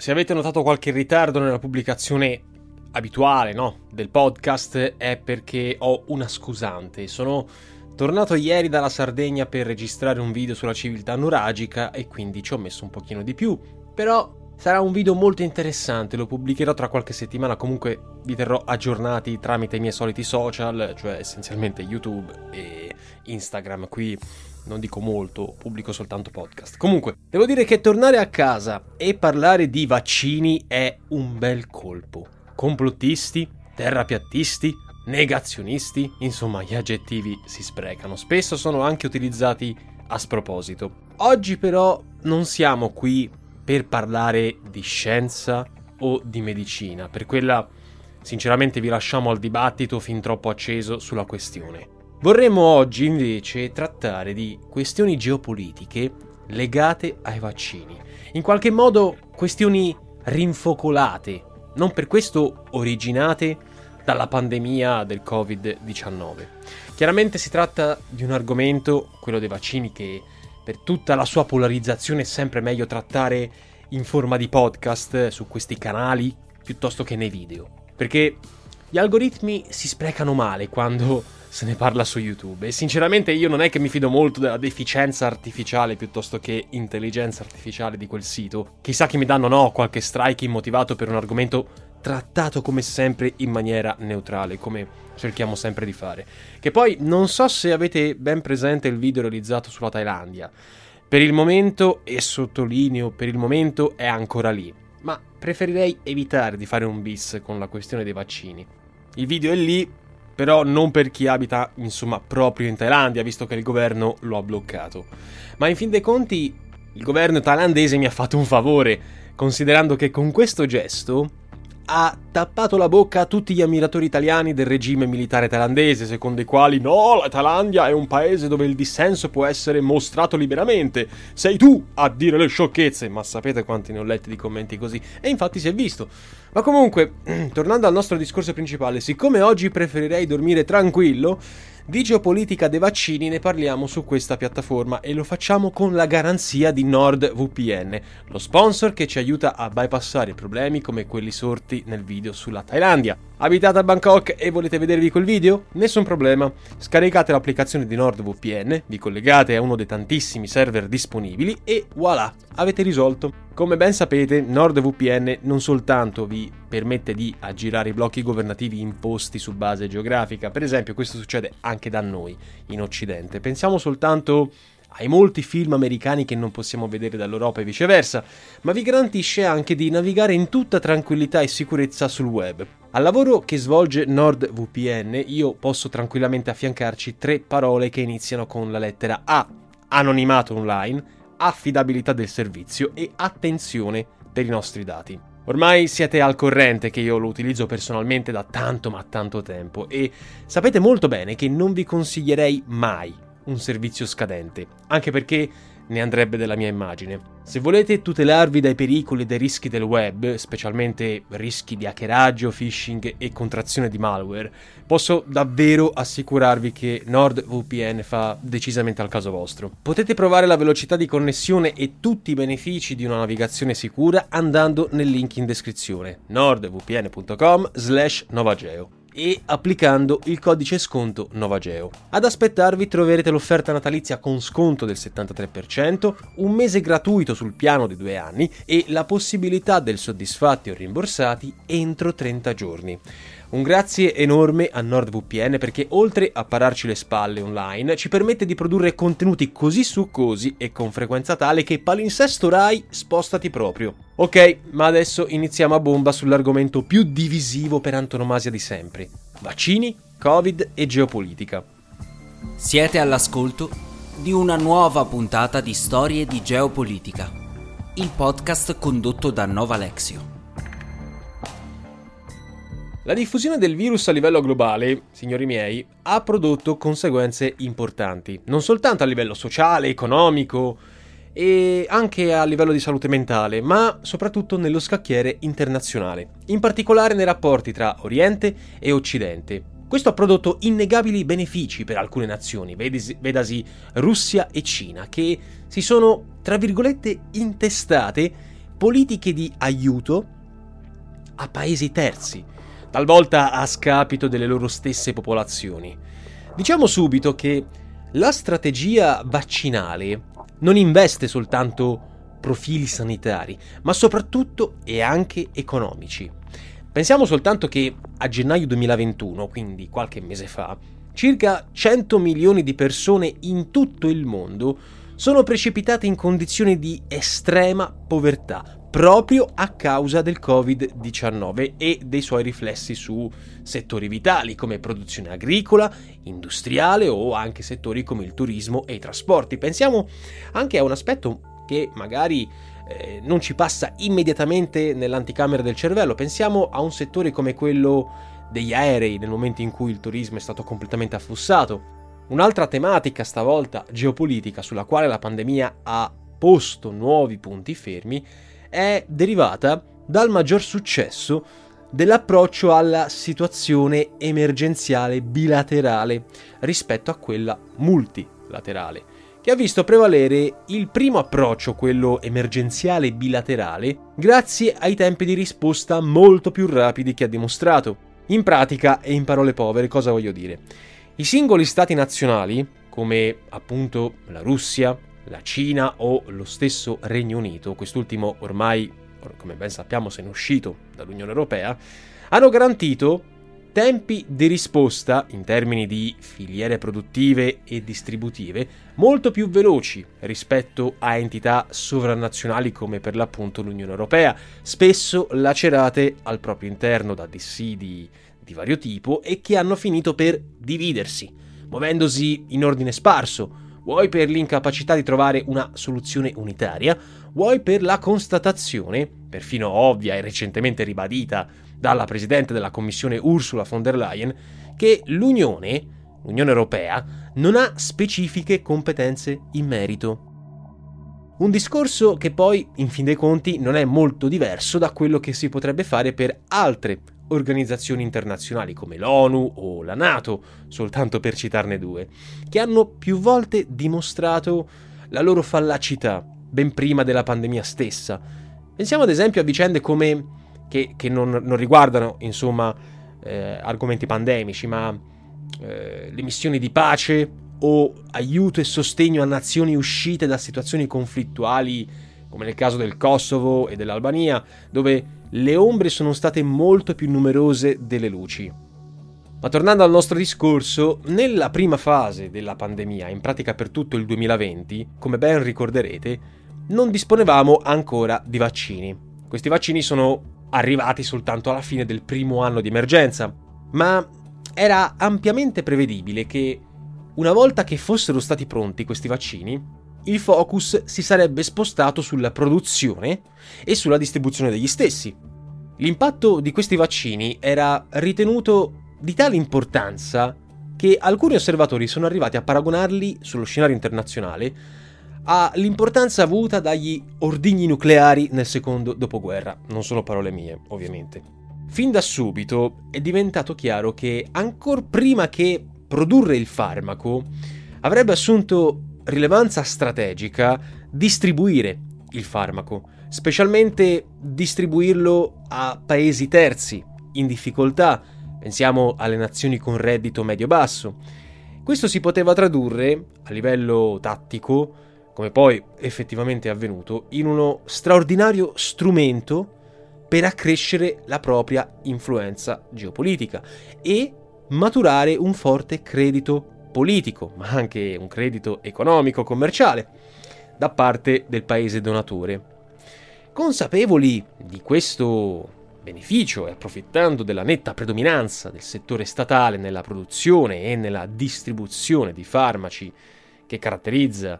Se avete notato qualche ritardo nella pubblicazione abituale, no, del podcast è perché ho una scusante. Sono tornato ieri dalla Sardegna per registrare un video sulla civiltà nuragica e quindi ci ho messo un pochino di più, però Sarà un video molto interessante, lo pubblicherò tra qualche settimana, comunque vi terrò aggiornati tramite i miei soliti social, cioè essenzialmente YouTube e Instagram. Qui non dico molto, pubblico soltanto podcast. Comunque, devo dire che tornare a casa e parlare di vaccini è un bel colpo. Complottisti, terrapiattisti, negazionisti, insomma gli aggettivi si sprecano, spesso sono anche utilizzati a sproposito. Oggi però non siamo qui per parlare di scienza o di medicina. Per quella, sinceramente, vi lasciamo al dibattito fin troppo acceso sulla questione. Vorremmo oggi invece trattare di questioni geopolitiche legate ai vaccini. In qualche modo questioni rinfocolate, non per questo originate dalla pandemia del Covid-19. Chiaramente si tratta di un argomento, quello dei vaccini, che per tutta la sua polarizzazione è sempre meglio trattare in forma di podcast su questi canali piuttosto che nei video. Perché gli algoritmi si sprecano male quando se ne parla su YouTube e sinceramente io non è che mi fido molto della deficienza artificiale piuttosto che intelligenza artificiale di quel sito. Chissà che mi danno no qualche strike immotivato per un argomento trattato come sempre in maniera neutrale, come cerchiamo sempre di fare. Che poi non so se avete ben presente il video realizzato sulla Thailandia. Per il momento, e sottolineo per il momento, è ancora lì, ma preferirei evitare di fare un bis con la questione dei vaccini. Il video è lì, però non per chi abita, insomma, proprio in Thailandia, visto che il governo lo ha bloccato. Ma in fin dei conti, il governo thailandese mi ha fatto un favore, considerando che con questo gesto ha tappato la bocca a tutti gli ammiratori italiani del regime militare thailandese, secondo i quali no, la Thailandia è un paese dove il dissenso può essere mostrato liberamente. Sei tu a dire le sciocchezze, ma sapete quanti ne ho letti di commenti così? E infatti si è visto. Ma comunque, tornando al nostro discorso principale, siccome oggi preferirei dormire tranquillo, di geopolitica dei vaccini ne parliamo su questa piattaforma e lo facciamo con la garanzia di NordVPN, lo sponsor che ci aiuta a bypassare problemi come quelli sorti nel video sulla Thailandia. Abitate a Bangkok e volete vedervi quel video? Nessun problema. Scaricate l'applicazione di NordVPN, vi collegate a uno dei tantissimi server disponibili e voilà, avete risolto. Come ben sapete, NordVPN non soltanto vi permette di aggirare i blocchi governativi imposti su base geografica, per esempio questo succede anche da noi, in Occidente. Pensiamo soltanto ai molti film americani che non possiamo vedere dall'Europa e viceversa, ma vi garantisce anche di navigare in tutta tranquillità e sicurezza sul web. Al lavoro che svolge NordVPN io posso tranquillamente affiancarci tre parole che iniziano con la lettera A, anonimato online, affidabilità del servizio e attenzione per i nostri dati. Ormai siete al corrente che io lo utilizzo personalmente da tanto ma tanto tempo e sapete molto bene che non vi consiglierei mai un servizio scadente, anche perché ne andrebbe della mia immagine. Se volete tutelarvi dai pericoli e dai rischi del web, specialmente rischi di hackeraggio, phishing e contrazione di malware, posso davvero assicurarvi che NordVPN fa decisamente al caso vostro. Potete provare la velocità di connessione e tutti i benefici di una navigazione sicura andando nel link in descrizione nordvpn.com/novageo. e applicando il codice sconto Novageo. Ad aspettarvi troverete l'offerta natalizia con sconto del 73%, un mese gratuito sul piano di due anni e la possibilità del soddisfatti o rimborsati entro 30 giorni. Un grazie enorme a NordVPN perché oltre a pararci le spalle online ci permette di produrre contenuti così succosi e con frequenza tale che palinsesto Rai spostati proprio. Ok, ma adesso iniziamo a bomba sull'argomento più divisivo per antonomasia di sempre. Vaccini, Covid e geopolitica. Siete all'ascolto di una nuova puntata di Storie di Geopolitica, il podcast condotto da Nova Lexio. La diffusione del virus a livello globale, signori miei, ha prodotto conseguenze importanti, non soltanto a livello sociale, economico e anche a livello di salute mentale, ma soprattutto nello scacchiere internazionale, in particolare nei rapporti tra Oriente e Occidente. Questo ha prodotto innegabili benefici per alcune nazioni, vedasi, vedasi Russia e Cina, che si sono, tra virgolette, intestate politiche di aiuto a paesi terzi talvolta a scapito delle loro stesse popolazioni. Diciamo subito che la strategia vaccinale non investe soltanto profili sanitari, ma soprattutto e anche economici. Pensiamo soltanto che a gennaio 2021, quindi qualche mese fa, circa 100 milioni di persone in tutto il mondo sono precipitate in condizioni di estrema povertà, proprio a causa del Covid-19 e dei suoi riflessi su settori vitali come produzione agricola, industriale o anche settori come il turismo e i trasporti. Pensiamo anche a un aspetto che magari eh, non ci passa immediatamente nell'anticamera del cervello, pensiamo a un settore come quello degli aerei nel momento in cui il turismo è stato completamente affossato. Un'altra tematica, stavolta geopolitica, sulla quale la pandemia ha posto nuovi punti fermi, è derivata dal maggior successo dell'approccio alla situazione emergenziale bilaterale rispetto a quella multilaterale, che ha visto prevalere il primo approccio, quello emergenziale bilaterale, grazie ai tempi di risposta molto più rapidi che ha dimostrato. In pratica e in parole povere, cosa voglio dire? I singoli stati nazionali, come appunto la Russia, la Cina o lo stesso Regno Unito, quest'ultimo ormai, come ben sappiamo, se ne è uscito dall'Unione Europea, hanno garantito tempi di risposta in termini di filiere produttive e distributive molto più veloci rispetto a entità sovranazionali come per l'appunto l'Unione Europea, spesso lacerate al proprio interno da dissidi di vario tipo e che hanno finito per dividersi, muovendosi in ordine sparso, vuoi per l'incapacità di trovare una soluzione unitaria, vuoi per la constatazione, perfino ovvia e recentemente ribadita dalla Presidente della Commissione Ursula von der Leyen, che l'Unione, l'Unione Europea, non ha specifiche competenze in merito. Un discorso che poi, in fin dei conti, non è molto diverso da quello che si potrebbe fare per altre organizzazioni internazionali come l'ONU o la Nato, soltanto per citarne due, che hanno più volte dimostrato la loro fallacità ben prima della pandemia stessa. Pensiamo ad esempio a vicende come che, che non, non, riguardano insomma eh, argomenti pandemici, ma eh, le missioni di pace o aiuto e sostegno a nazioni uscite da situazioni conflittuali come nel caso del Kosovo e dell'Albania, dove le ombre sono state molto più numerose delle luci. Ma tornando al nostro discorso, nella prima fase della pandemia, in pratica per tutto il 2020, come ben ricorderete, non disponevamo ancora di vaccini. Questi vaccini sono arrivati soltanto alla fine del primo anno di emergenza, ma era ampiamente prevedibile che una volta che fossero stati pronti questi vaccini, il focus si sarebbe spostato sulla produzione e sulla distribuzione degli stessi. L'impatto di questi vaccini era ritenuto di tale importanza che alcuni osservatori sono arrivati a paragonarli sullo scenario internazionale all'importanza avuta dagli ordigni nucleari nel secondo dopoguerra. Non sono parole mie, ovviamente. Fin da subito è diventato chiaro che, ancora prima che produrre il farmaco, avrebbe assunto rilevanza strategica distribuire il farmaco, specialmente distribuirlo a paesi terzi in difficoltà Pensiamo alle nazioni con reddito medio-basso. Questo si poteva tradurre, a livello tattico, come poi effettivamente è avvenuto, in uno straordinario strumento per accrescere la propria influenza geopolitica e maturare un forte credito politico, ma anche un credito economico, commerciale, da parte del paese donatore. Consapevoli di questo beneficio e approfittando della netta predominanza del settore statale nella produzione e nella distribuzione di farmaci che caratterizza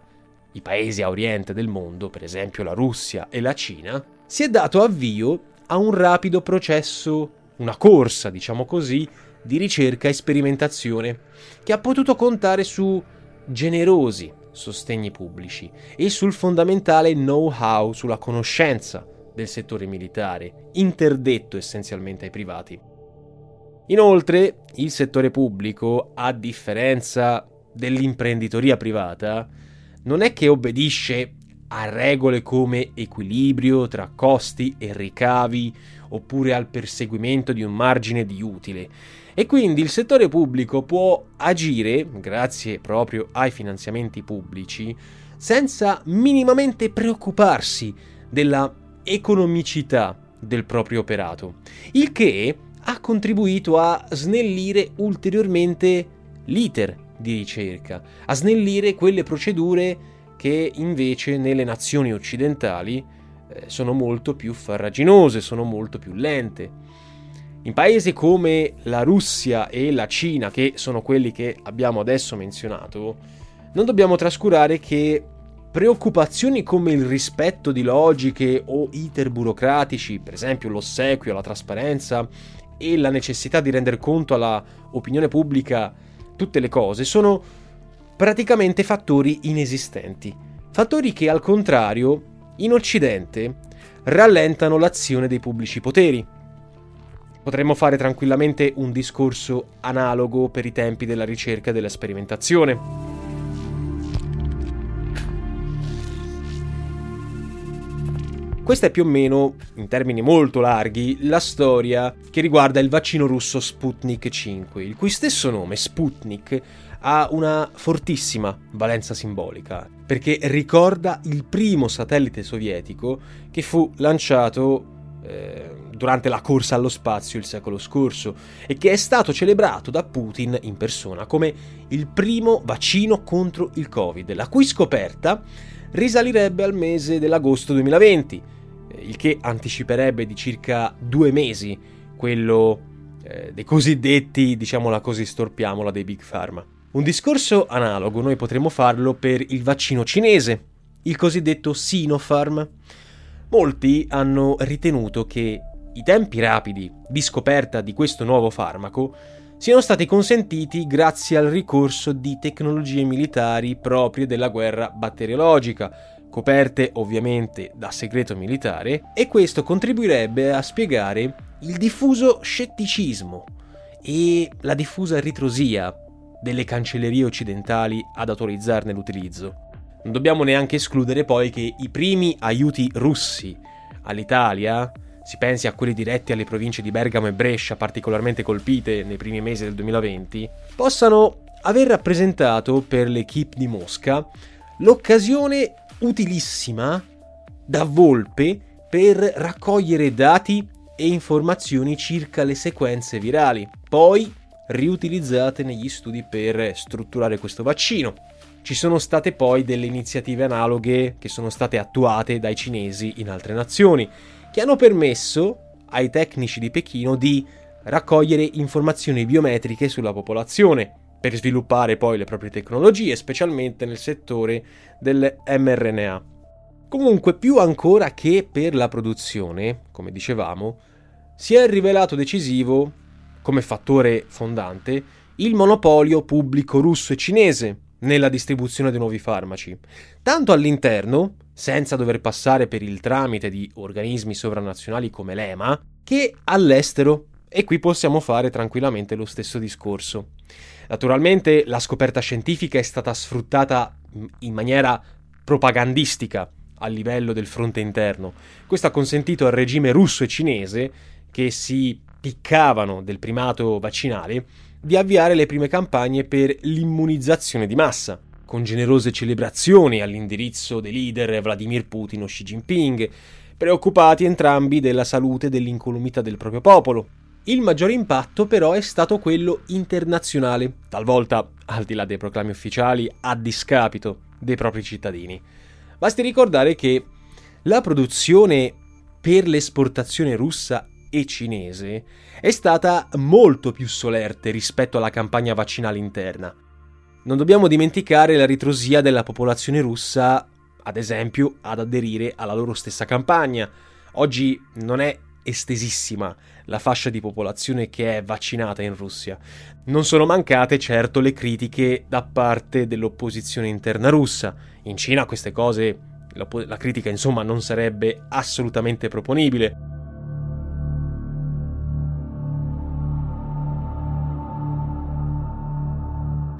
i paesi a oriente del mondo, per esempio la Russia e la Cina, si è dato avvio a un rapido processo, una corsa, diciamo così, di ricerca e sperimentazione, che ha potuto contare su generosi sostegni pubblici e sul fondamentale know-how sulla conoscenza del settore militare, interdetto essenzialmente ai privati. Inoltre, il settore pubblico, a differenza dell'imprenditoria privata, non è che obbedisce a regole come equilibrio tra costi e ricavi oppure al perseguimento di un margine di utile. E quindi il settore pubblico può agire, grazie proprio ai finanziamenti pubblici, senza minimamente preoccuparsi della economicità del proprio operato, il che ha contribuito a snellire ulteriormente l'iter di ricerca, a snellire quelle procedure che invece nelle nazioni occidentali eh, sono molto più farraginose, sono molto più lente. In paesi come la Russia e la Cina, che sono quelli che abbiamo adesso menzionato, non dobbiamo trascurare che preoccupazioni come il rispetto di logiche o iter burocratici, per esempio l'ossequio, la trasparenza e la necessità di rendere conto alla opinione pubblica tutte le cose, sono praticamente fattori inesistenti. Fattori che al contrario, in Occidente, rallentano l'azione dei pubblici poteri. Potremmo fare tranquillamente un discorso analogo per i tempi della ricerca e della sperimentazione. Questa è più o meno, in termini molto larghi, la storia che riguarda il vaccino russo Sputnik 5, il cui stesso nome, Sputnik, ha una fortissima valenza simbolica, perché ricorda il primo satellite sovietico che fu lanciato eh, durante la corsa allo spazio il secolo scorso e che è stato celebrato da Putin in persona come il primo vaccino contro il Covid, la cui scoperta risalirebbe al mese dell'agosto 2020 il che anticiperebbe di circa due mesi quello eh, dei cosiddetti, diciamola così, storpiamola dei Big Pharma. Un discorso analogo noi potremmo farlo per il vaccino cinese, il cosiddetto Sinopharm. Molti hanno ritenuto che i tempi rapidi di scoperta di questo nuovo farmaco siano stati consentiti grazie al ricorso di tecnologie militari proprie della guerra batteriologica, coperte ovviamente da segreto militare, e questo contribuirebbe a spiegare il diffuso scetticismo e la diffusa ritrosia delle cancellerie occidentali ad autorizzarne l'utilizzo. Non dobbiamo neanche escludere poi che i primi aiuti russi all'Italia, si pensi a quelli diretti alle province di Bergamo e Brescia particolarmente colpite nei primi mesi del 2020, possano aver rappresentato per l'equipe di Mosca l'occasione utilissima da volpe per raccogliere dati e informazioni circa le sequenze virali, poi riutilizzate negli studi per strutturare questo vaccino. Ci sono state poi delle iniziative analoghe che sono state attuate dai cinesi in altre nazioni, che hanno permesso ai tecnici di Pechino di raccogliere informazioni biometriche sulla popolazione, per sviluppare poi le proprie tecnologie, specialmente nel settore del mRNA. Comunque, più ancora che per la produzione, come dicevamo, si è rivelato decisivo, come fattore fondante, il monopolio pubblico russo e cinese nella distribuzione dei nuovi farmaci, tanto all'interno, senza dover passare per il tramite di organismi sovranazionali come l'EMA, che all'estero, e qui possiamo fare tranquillamente lo stesso discorso. Naturalmente la scoperta scientifica è stata sfruttata in maniera propagandistica a livello del fronte interno. Questo ha consentito al regime russo e cinese, che si piccavano del primato vaccinale, di avviare le prime campagne per l'immunizzazione di massa, con generose celebrazioni all'indirizzo dei leader Vladimir Putin o Xi Jinping, preoccupati entrambi della salute e dell'incolumità del proprio popolo. Il maggior impatto però è stato quello internazionale, talvolta, al di là dei proclami ufficiali, a discapito dei propri cittadini. Basti ricordare che la produzione per l'esportazione russa e cinese è stata molto più solerte rispetto alla campagna vaccinale interna. Non dobbiamo dimenticare la ritrosia della popolazione russa, ad esempio, ad aderire alla loro stessa campagna. Oggi non è estesissima la fascia di popolazione che è vaccinata in Russia. Non sono mancate certo le critiche da parte dell'opposizione interna russa. In Cina queste cose, la, la critica insomma non sarebbe assolutamente proponibile.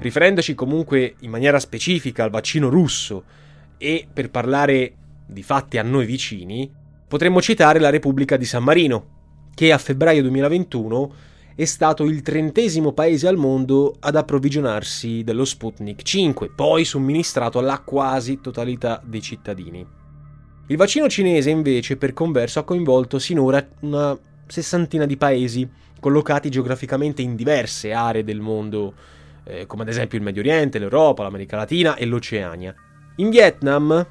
Riferendoci comunque in maniera specifica al vaccino russo e per parlare di fatti a noi vicini, potremmo citare la Repubblica di San Marino, che a febbraio 2021 è stato il trentesimo paese al mondo ad approvvigionarsi dello Sputnik 5, poi somministrato alla quasi totalità dei cittadini. Il vaccino cinese invece per converso ha coinvolto sinora una sessantina di paesi collocati geograficamente in diverse aree del mondo eh, come ad esempio il Medio Oriente, l'Europa, l'America Latina e l'Oceania. In Vietnam,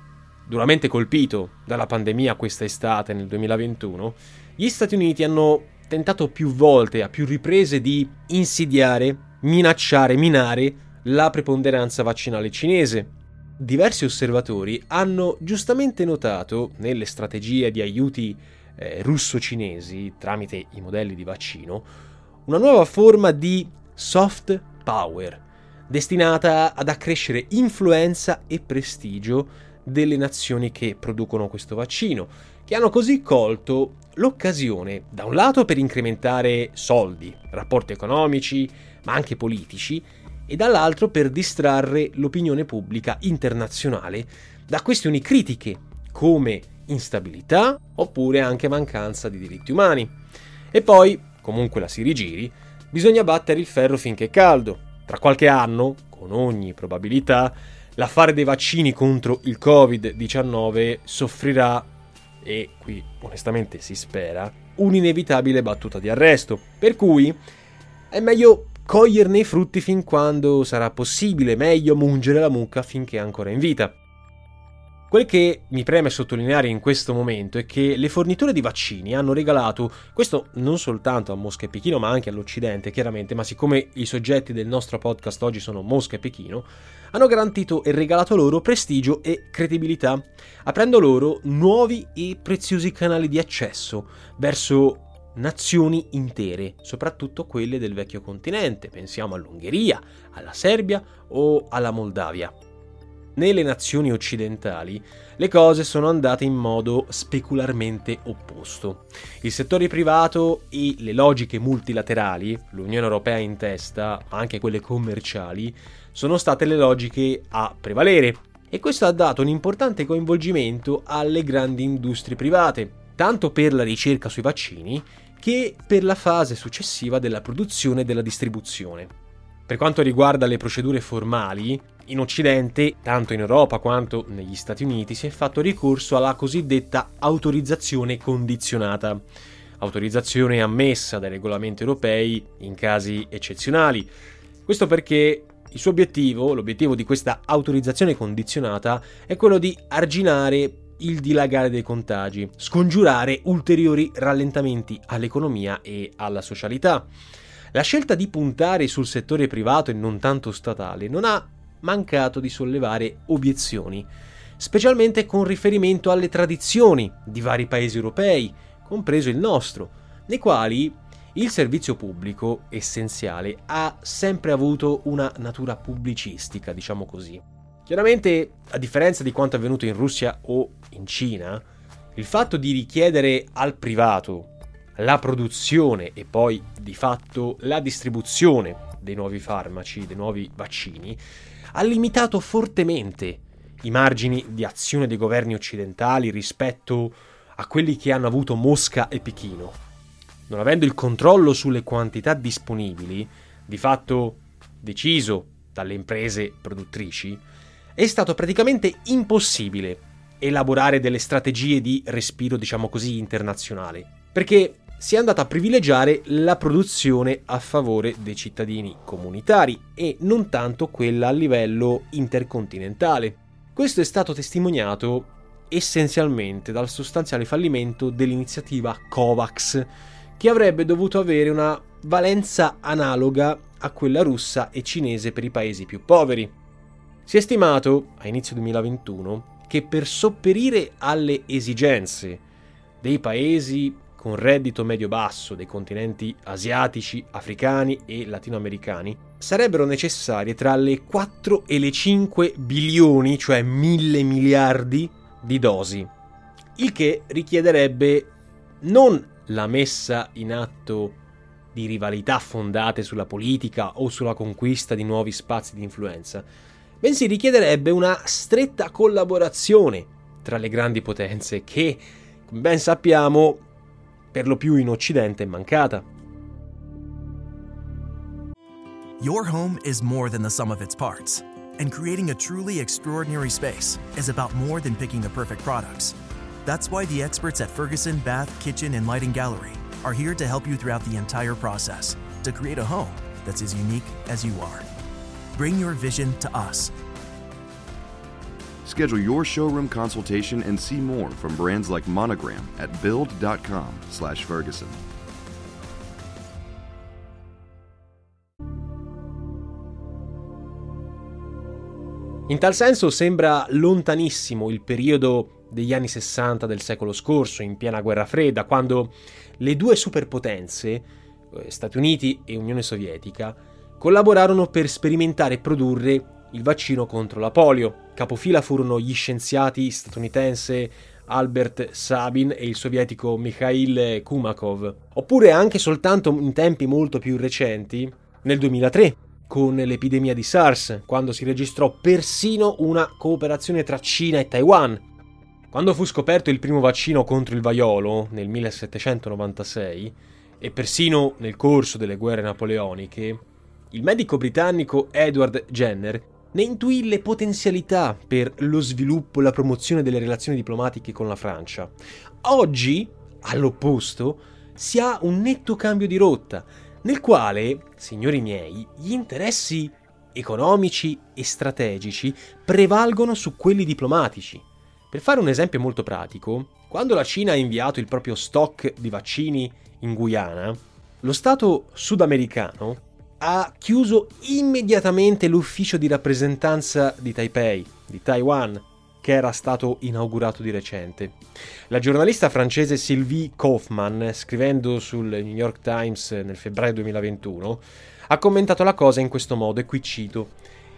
duramente colpito dalla pandemia questa estate nel 2021, gli Stati Uniti hanno tentato più volte, a più riprese, di insidiare, minacciare, minare la preponderanza vaccinale cinese. Diversi osservatori hanno giustamente notato nelle strategie di aiuti eh, russo-cinesi tramite i modelli di vaccino una nuova forma di soft Power, destinata ad accrescere influenza e prestigio delle nazioni che producono questo vaccino, che hanno così colto l'occasione, da un lato per incrementare soldi, rapporti economici, ma anche politici, e dall'altro per distrarre l'opinione pubblica internazionale da questioni critiche come instabilità oppure anche mancanza di diritti umani. E poi, comunque la si rigiri, bisogna battere il ferro finché è caldo. Tra qualche anno, con ogni probabilità, l'affare dei vaccini contro il Covid-19 soffrirà, e qui onestamente si spera, un'inevitabile battuta di arresto. Per cui è meglio coglierne i frutti fin quando sarà possibile, meglio mungere la mucca finché è ancora in vita. Quel che mi preme sottolineare in questo momento è che le forniture di vaccini hanno regalato, questo non soltanto a Mosca e Pechino, ma anche all'Occidente, chiaramente, ma siccome i soggetti del nostro podcast oggi sono Mosca e Pechino, hanno garantito e regalato loro prestigio e credibilità, aprendo loro nuovi e preziosi canali di accesso verso nazioni intere, soprattutto quelle del vecchio continente, pensiamo all'Ungheria, alla Serbia o alla Moldavia nelle nazioni occidentali le cose sono andate in modo specularmente opposto. Il settore privato e le logiche multilaterali, l'Unione Europea in testa, ma anche quelle commerciali, sono state le logiche a prevalere e questo ha dato un importante coinvolgimento alle grandi industrie private, tanto per la ricerca sui vaccini che per la fase successiva della produzione e della distribuzione. Per quanto riguarda le procedure formali, in Occidente, tanto in Europa quanto negli Stati Uniti, si è fatto ricorso alla cosiddetta autorizzazione condizionata, autorizzazione ammessa dai regolamenti europei in casi eccezionali. Questo perché il suo obiettivo, l'obiettivo di questa autorizzazione condizionata, è quello di arginare il dilagare dei contagi, scongiurare ulteriori rallentamenti all'economia e alla socialità. La scelta di puntare sul settore privato e non tanto statale non ha mancato di sollevare obiezioni, specialmente con riferimento alle tradizioni di vari paesi europei, compreso il nostro, nei quali il servizio pubblico essenziale ha sempre avuto una natura pubblicistica, diciamo così. Chiaramente, a differenza di quanto avvenuto in Russia o in Cina, il fatto di richiedere al privato la produzione e poi di fatto la distribuzione dei nuovi farmaci, dei nuovi vaccini, ha limitato fortemente i margini di azione dei governi occidentali rispetto a quelli che hanno avuto Mosca e Pechino. non avendo il controllo sulle quantità disponibili, di fatto deciso dalle imprese produttrici, è stato praticamente impossibile elaborare delle strategie di respiro, diciamo così, internazionale, perché si è andata a privilegiare la produzione a favore dei cittadini comunitari e non tanto quella a livello intercontinentale. Questo è stato testimoniato essenzialmente dal sostanziale fallimento dell'iniziativa COVAX, che avrebbe dovuto avere una valenza analoga a quella russa e cinese per i paesi più poveri. Si è stimato, a inizio 2021, che per sopperire alle esigenze dei paesi con reddito medio-basso dei continenti asiatici, africani e latinoamericani, sarebbero necessarie tra le 4 e le 5 bilioni, cioè mille miliardi di dosi, il che richiederebbe non la messa in atto di rivalità fondate sulla politica o sulla conquista di nuovi spazi di influenza, bensì richiederebbe una stretta collaborazione tra le grandi potenze che, come ben sappiamo, per lo più in Occidente è mancata. Your home is more than the sum of its parts, and creating a truly extraordinary space is about more than picking the perfect products. That's why the experts at Ferguson Bath, Kitchen, and Lighting Gallery are here to help you throughout the entire process to create a home that's as unique as you are. Bring your vision to us. Schedule your showroom consultation and see more from brands like Monogram at build.com/ferguson. In tal senso sembra lontanissimo il periodo degli anni 60 del secolo scorso, in piena guerra fredda, quando le due superpotenze, eh, Stati Uniti e Unione Sovietica, collaborarono per sperimentare e produrre il vaccino contro la polio. Capofila furono gli scienziati statunitense Albert Sabin e il sovietico Mikhail Kumakov. Oppure anche soltanto in tempi molto più recenti, nel 2003, con l'epidemia di SARS, quando si registrò persino una cooperazione tra Cina e Taiwan. Quando fu scoperto il primo vaccino contro il vaiolo, nel 1796, e persino nel corso delle guerre napoleoniche, il medico britannico Edward Jenner ne intuì le potenzialità per lo sviluppo e la promozione delle relazioni diplomatiche con la Francia. Oggi, all'opposto, si ha un netto cambio di rotta nel quale, signori miei, gli interessi economici e strategici prevalgono su quelli diplomatici. Per fare un esempio molto pratico, quando la Cina ha inviato il proprio stock di vaccini in Guyana, lo Stato sudamericano ha chiuso immediatamente l'ufficio di rappresentanza di Taipei, di Taiwan, che era stato inaugurato di recente. La giornalista francese Sylvie Kaufmann, scrivendo sul New York Times nel febbraio 2021, ha commentato la cosa in questo modo, e qui cito: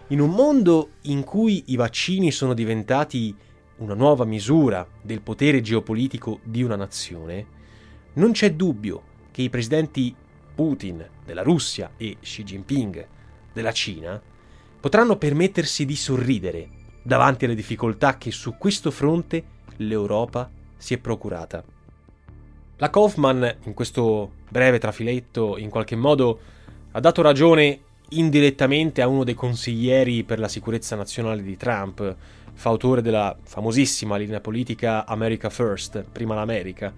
In un mondo in cui i vaccini sono diventati una nuova misura del potere geopolitico di una nazione, non c'è dubbio che i presidenti Putin della Russia e Xi Jinping della Cina potranno permettersi di sorridere davanti alle difficoltà che su questo fronte l'Europa si è procurata. La Kaufman, in questo breve trafiletto, in qualche modo ha dato ragione indirettamente a uno dei consiglieri per la sicurezza nazionale di Trump, fautore della famosissima linea politica America First, prima l'America,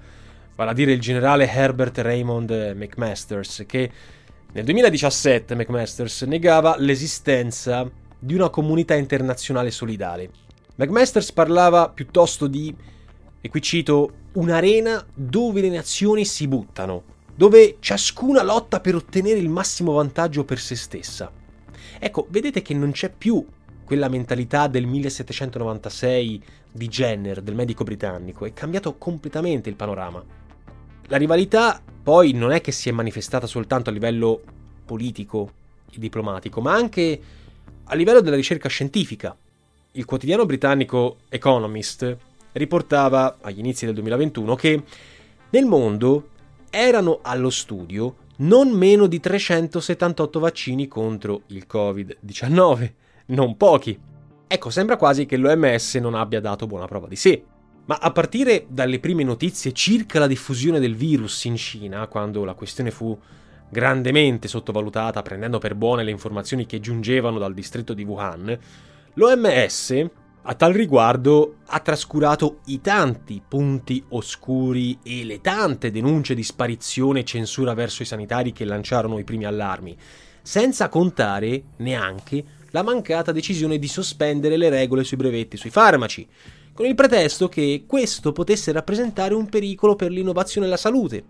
vale a dire il generale Herbert Raymond McMasters, che nel 2017 McMasters negava l'esistenza di una comunità internazionale solidale. McMasters parlava piuttosto di, e qui cito, un'arena dove le nazioni si buttano, dove ciascuna lotta per ottenere il massimo vantaggio per se stessa. Ecco, vedete che non c'è più quella mentalità del 1796 di Jenner, del medico britannico, è cambiato completamente il panorama. La rivalità poi non è che si è manifestata soltanto a livello politico e diplomatico, ma anche a livello della ricerca scientifica. Il quotidiano britannico Economist riportava agli inizi del 2021 che nel mondo erano allo studio non meno di 378 vaccini contro il Covid-19, non pochi. Ecco, sembra quasi che l'OMS non abbia dato buona prova di sé. Ma a partire dalle prime notizie circa la diffusione del virus in Cina, quando la questione fu grandemente sottovalutata prendendo per buone le informazioni che giungevano dal distretto di Wuhan, l'OMS a tal riguardo ha trascurato i tanti punti oscuri e le tante denunce di sparizione e censura verso i sanitari che lanciarono i primi allarmi, senza contare neanche la mancata decisione di sospendere le regole sui brevetti sui farmaci, con il pretesto che questo potesse rappresentare un pericolo per l'innovazione e la salute.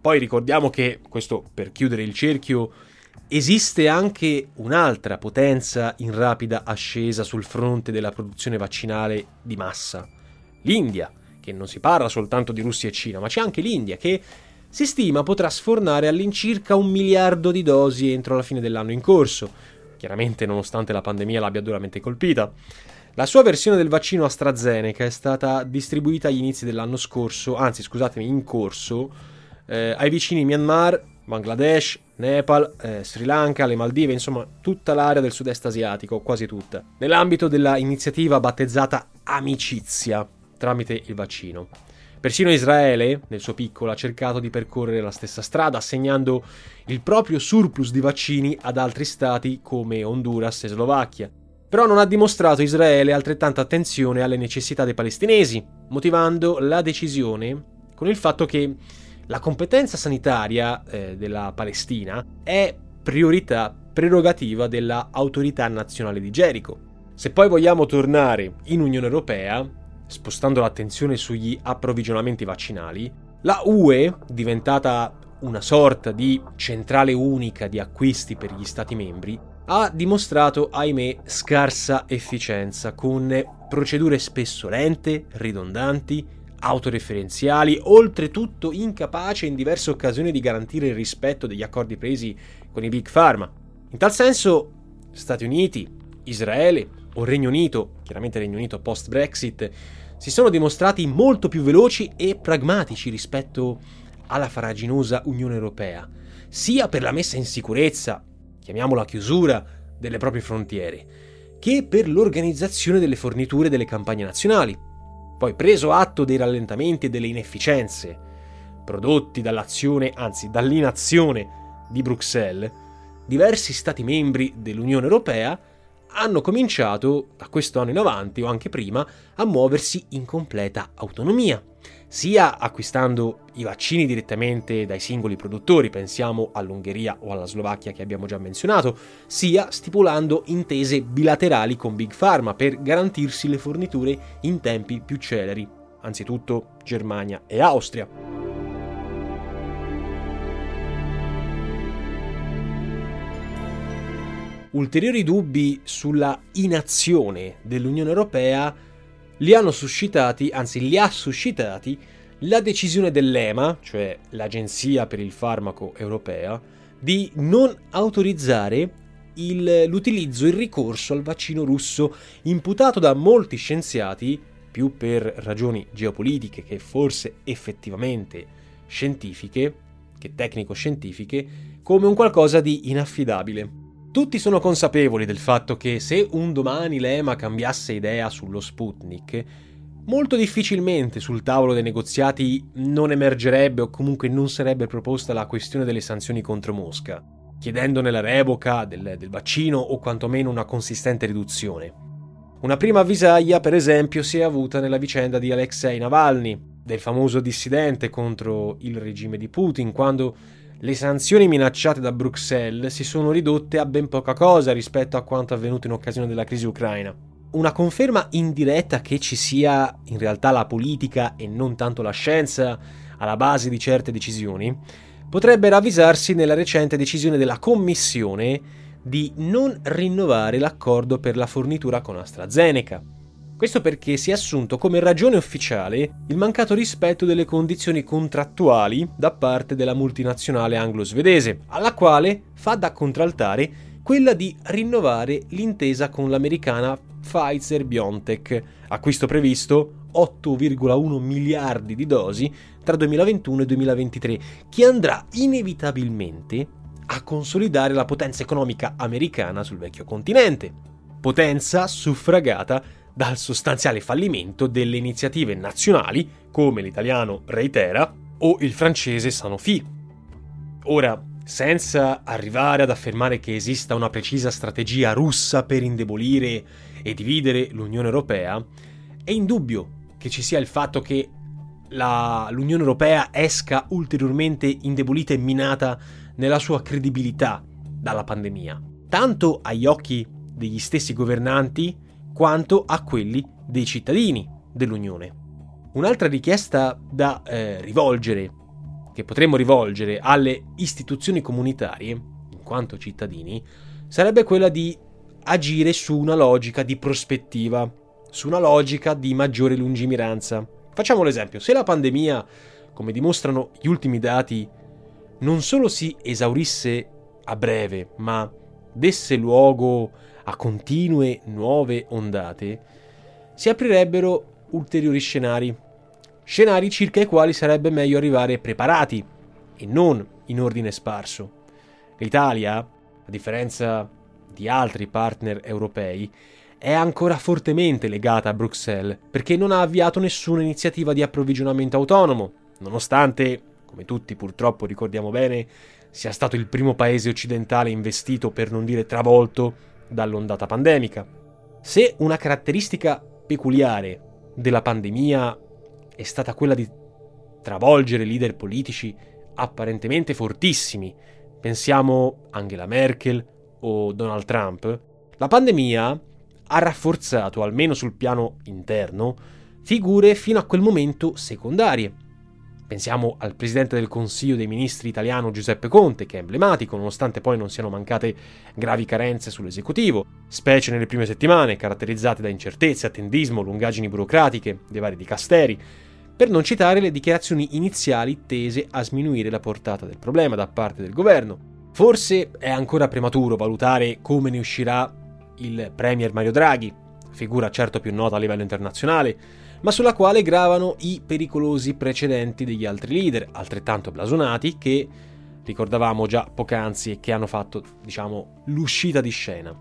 Poi ricordiamo che, questo per chiudere il cerchio, Esiste anche un'altra potenza in rapida ascesa sul fronte della produzione vaccinale di massa, l'India, che non si parla soltanto di Russia e Cina, ma c'è anche l'India che si stima potrà sfornare all'incirca un miliardo di dosi entro la fine dell'anno in corso, chiaramente nonostante la pandemia l'abbia duramente colpita. La sua versione del vaccino AstraZeneca è stata distribuita agli inizi dell'anno scorso, anzi scusatemi, in corso, eh, ai vicini Myanmar, Bangladesh, Nepal, eh, Sri Lanka, le Maldive, insomma tutta l'area del sud-est asiatico, quasi tutta, nell'ambito della iniziativa battezzata Amicizia tramite il vaccino. Persino Israele, nel suo piccolo, ha cercato di percorrere la stessa strada, assegnando il proprio surplus di vaccini ad altri stati come Honduras e Slovacchia. Però non ha dimostrato Israele altrettanta attenzione alle necessità dei palestinesi, motivando la decisione con il fatto che la competenza sanitaria eh, della Palestina è priorità prerogativa dell'autorità nazionale di Gerico. Se poi vogliamo tornare in Unione Europea, spostando l'attenzione sugli approvvigionamenti vaccinali, la UE, diventata una sorta di centrale unica di acquisti per gli Stati membri, ha dimostrato, ahimè, scarsa efficienza, con procedure spesso lente, ridondanti, autoreferenziali, oltretutto incapace in diverse occasioni di garantire il rispetto degli accordi presi con i Big Pharma. In tal senso, Stati Uniti, Israele o Regno Unito, chiaramente Regno Unito post-Brexit, si sono dimostrati molto più veloci e pragmatici rispetto alla faraginosa Unione Europea, sia per la messa in sicurezza, chiamiamola chiusura, delle proprie frontiere, che per l'organizzazione delle forniture delle campagne nazionali, poi, preso atto dei rallentamenti e delle inefficienze prodotti dall'azione, anzi dall'inazione di Bruxelles, diversi Stati membri dell'Unione Europea hanno cominciato, da questo anno in avanti o anche prima, a muoversi in completa autonomia, sia acquistando i vaccini direttamente dai singoli produttori, pensiamo all'Ungheria o alla Slovacchia che abbiamo già menzionato, sia stipulando intese bilaterali con Big Pharma per garantirsi le forniture in tempi più celeri, anzitutto Germania e Austria. Ulteriori dubbi sulla inazione dell'Unione Europea li hanno suscitati, anzi li ha suscitati, la decisione dell'EMA, cioè l'Agenzia per il Farmaco Europea, di non autorizzare il, l'utilizzo, il ricorso al vaccino russo, imputato da molti scienziati, più per ragioni geopolitiche che forse effettivamente scientifiche, che tecnico-scientifiche, come un qualcosa di inaffidabile. Tutti sono consapevoli del fatto che se un domani l'EMA cambiasse idea sullo Sputnik, molto difficilmente sul tavolo dei negoziati non emergerebbe o comunque non sarebbe proposta la questione delle sanzioni contro Mosca, chiedendone la revoca del, del vaccino o quantomeno una consistente riduzione. Una prima avvisaglia, per esempio, si è avuta nella vicenda di Alexei Navalny, del famoso dissidente contro il regime di Putin, quando le sanzioni minacciate da Bruxelles si sono ridotte a ben poca cosa rispetto a quanto avvenuto in occasione della crisi ucraina. Una conferma indiretta che ci sia in realtà la politica e non tanto la scienza alla base di certe decisioni potrebbe ravvisarsi nella recente decisione della Commissione di non rinnovare l'accordo per la fornitura con AstraZeneca. Questo perché si è assunto come ragione ufficiale il mancato rispetto delle condizioni contrattuali da parte della multinazionale anglo-svedese, alla quale fa da contraltare quella di rinnovare l'intesa con l'americana Pfizer BioNTech, acquisto previsto 8,1 miliardi di dosi tra 2021 e 2023, che andrà inevitabilmente a consolidare la potenza economica americana sul vecchio continente, potenza suffragata dal sostanziale fallimento delle iniziative nazionali come l'italiano Reitera o il francese Sanofi. Ora, senza arrivare ad affermare che esista una precisa strategia russa per indebolire e dividere l'Unione Europea, è indubbio che ci sia il fatto che la, l'Unione Europea esca ulteriormente indebolita e minata nella sua credibilità dalla pandemia, tanto agli occhi degli stessi governanti quanto a quelli dei cittadini dell'Unione. Un'altra richiesta da eh, rivolgere, che potremmo rivolgere alle istituzioni comunitarie, in quanto cittadini, sarebbe quella di agire su una logica di prospettiva, su una logica di maggiore lungimiranza. Facciamo l'esempio, se la pandemia, come dimostrano gli ultimi dati, non solo si esaurisse a breve, ma desse luogo a continue nuove ondate, si aprirebbero ulteriori scenari. Scenari circa i quali sarebbe meglio arrivare preparati e non in ordine sparso. L'Italia, a differenza di altri partner europei, è ancora fortemente legata a Bruxelles perché non ha avviato nessuna iniziativa di approvvigionamento autonomo, nonostante, come tutti purtroppo ricordiamo bene, sia stato il primo paese occidentale investito, per non dire travolto, dall'ondata pandemica. Se una caratteristica peculiare della pandemia è stata quella di travolgere leader politici apparentemente fortissimi, pensiamo Angela Merkel o Donald Trump, la pandemia ha rafforzato, almeno sul piano interno, figure fino a quel momento secondarie, Pensiamo al presidente del Consiglio dei Ministri italiano Giuseppe Conte, che è emblematico, nonostante poi non siano mancate gravi carenze sull'esecutivo, specie nelle prime settimane, caratterizzate da incertezze, attendismo, lungaggini burocratiche dei vari dicasteri, per non citare le dichiarazioni iniziali tese a sminuire la portata del problema da parte del governo. Forse è ancora prematuro valutare come ne uscirà il Premier Mario Draghi, figura certo più nota a livello internazionale, ma sulla quale gravano i pericolosi precedenti degli altri leader, altrettanto blasonati, che ricordavamo già poc'anzi e che hanno fatto, diciamo, l'uscita di scena.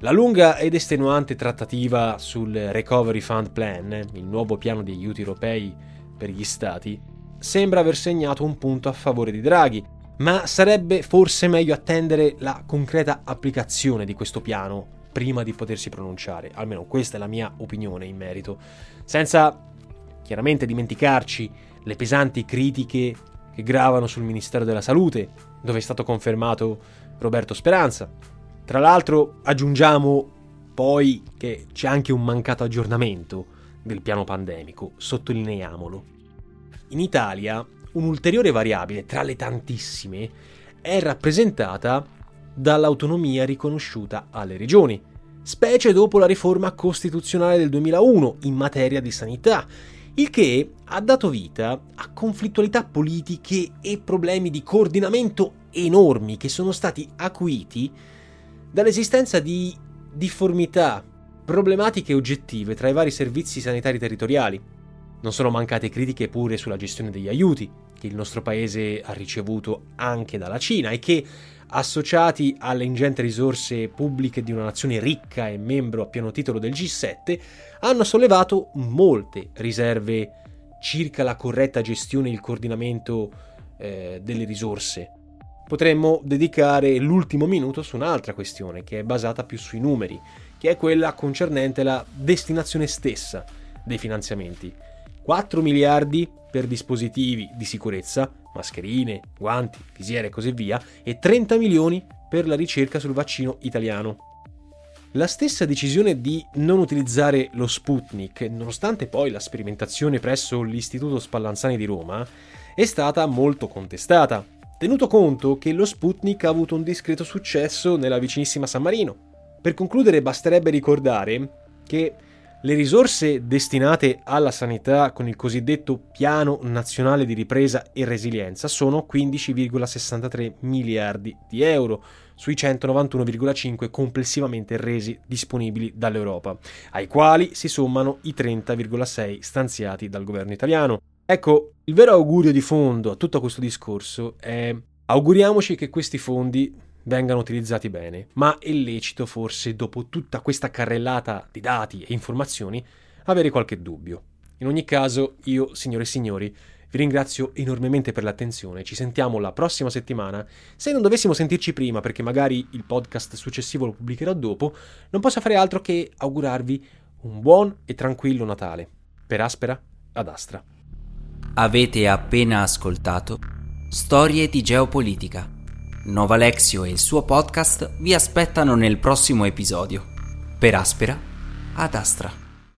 La lunga ed estenuante trattativa sul Recovery Fund Plan, il nuovo piano di aiuti europei per gli stati, sembra aver segnato un punto a favore di Draghi, ma sarebbe forse meglio attendere la concreta applicazione di questo piano prima di potersi pronunciare, almeno questa è la mia opinione in merito, senza chiaramente dimenticarci le pesanti critiche che gravano sul Ministero della Salute, dove è stato confermato Roberto Speranza. Tra l'altro aggiungiamo poi che c'è anche un mancato aggiornamento del piano pandemico, sottolineiamolo. In Italia un'ulteriore variabile tra le tantissime è rappresentata dall'autonomia riconosciuta alle regioni, specie dopo la riforma costituzionale del 2001 in materia di sanità, il che ha dato vita a conflittualità politiche e problemi di coordinamento enormi che sono stati acuiti dall'esistenza di difformità, problematiche oggettive tra i vari servizi sanitari territoriali. Non sono mancate critiche pure sulla gestione degli aiuti, che il nostro paese ha ricevuto anche dalla Cina e che associati alle ingenti risorse pubbliche di una nazione ricca e membro a pieno titolo del G7, hanno sollevato molte riserve circa la corretta gestione e il coordinamento eh, delle risorse. Potremmo dedicare l'ultimo minuto su un'altra questione che è basata più sui numeri, che è quella concernente la destinazione stessa dei finanziamenti. 4 miliardi per dispositivi di sicurezza, mascherine, guanti, visiere e così via, e 30 milioni per la ricerca sul vaccino italiano. La stessa decisione di non utilizzare lo Sputnik, nonostante poi la sperimentazione presso l'Istituto Spallanzani di Roma, è stata molto contestata, tenuto conto che lo Sputnik ha avuto un discreto successo nella vicinissima San Marino. Per concludere basterebbe ricordare che le risorse destinate alla sanità con il cosiddetto Piano Nazionale di Ripresa e Resilienza sono 15,63 miliardi di euro sui 191,5 complessivamente resi disponibili dall'Europa, ai quali si sommano i 30,6 stanziati dal governo italiano. Ecco, il vero augurio di fondo a tutto questo discorso è auguriamoci che questi fondi vengano utilizzati bene, ma è lecito forse, dopo tutta questa carrellata di dati e informazioni, avere qualche dubbio. In ogni caso, io, signore e signori, vi ringrazio enormemente per l'attenzione, ci sentiamo la prossima settimana. Se non dovessimo sentirci prima, perché magari il podcast successivo lo pubblicherò dopo, non posso fare altro che augurarvi un buon e tranquillo Natale. Per Aspera ad Astra. Avete appena ascoltato Storie di geopolitica. Nova Lexio e il suo podcast vi aspettano nel prossimo episodio. Per Aspera ad Astra.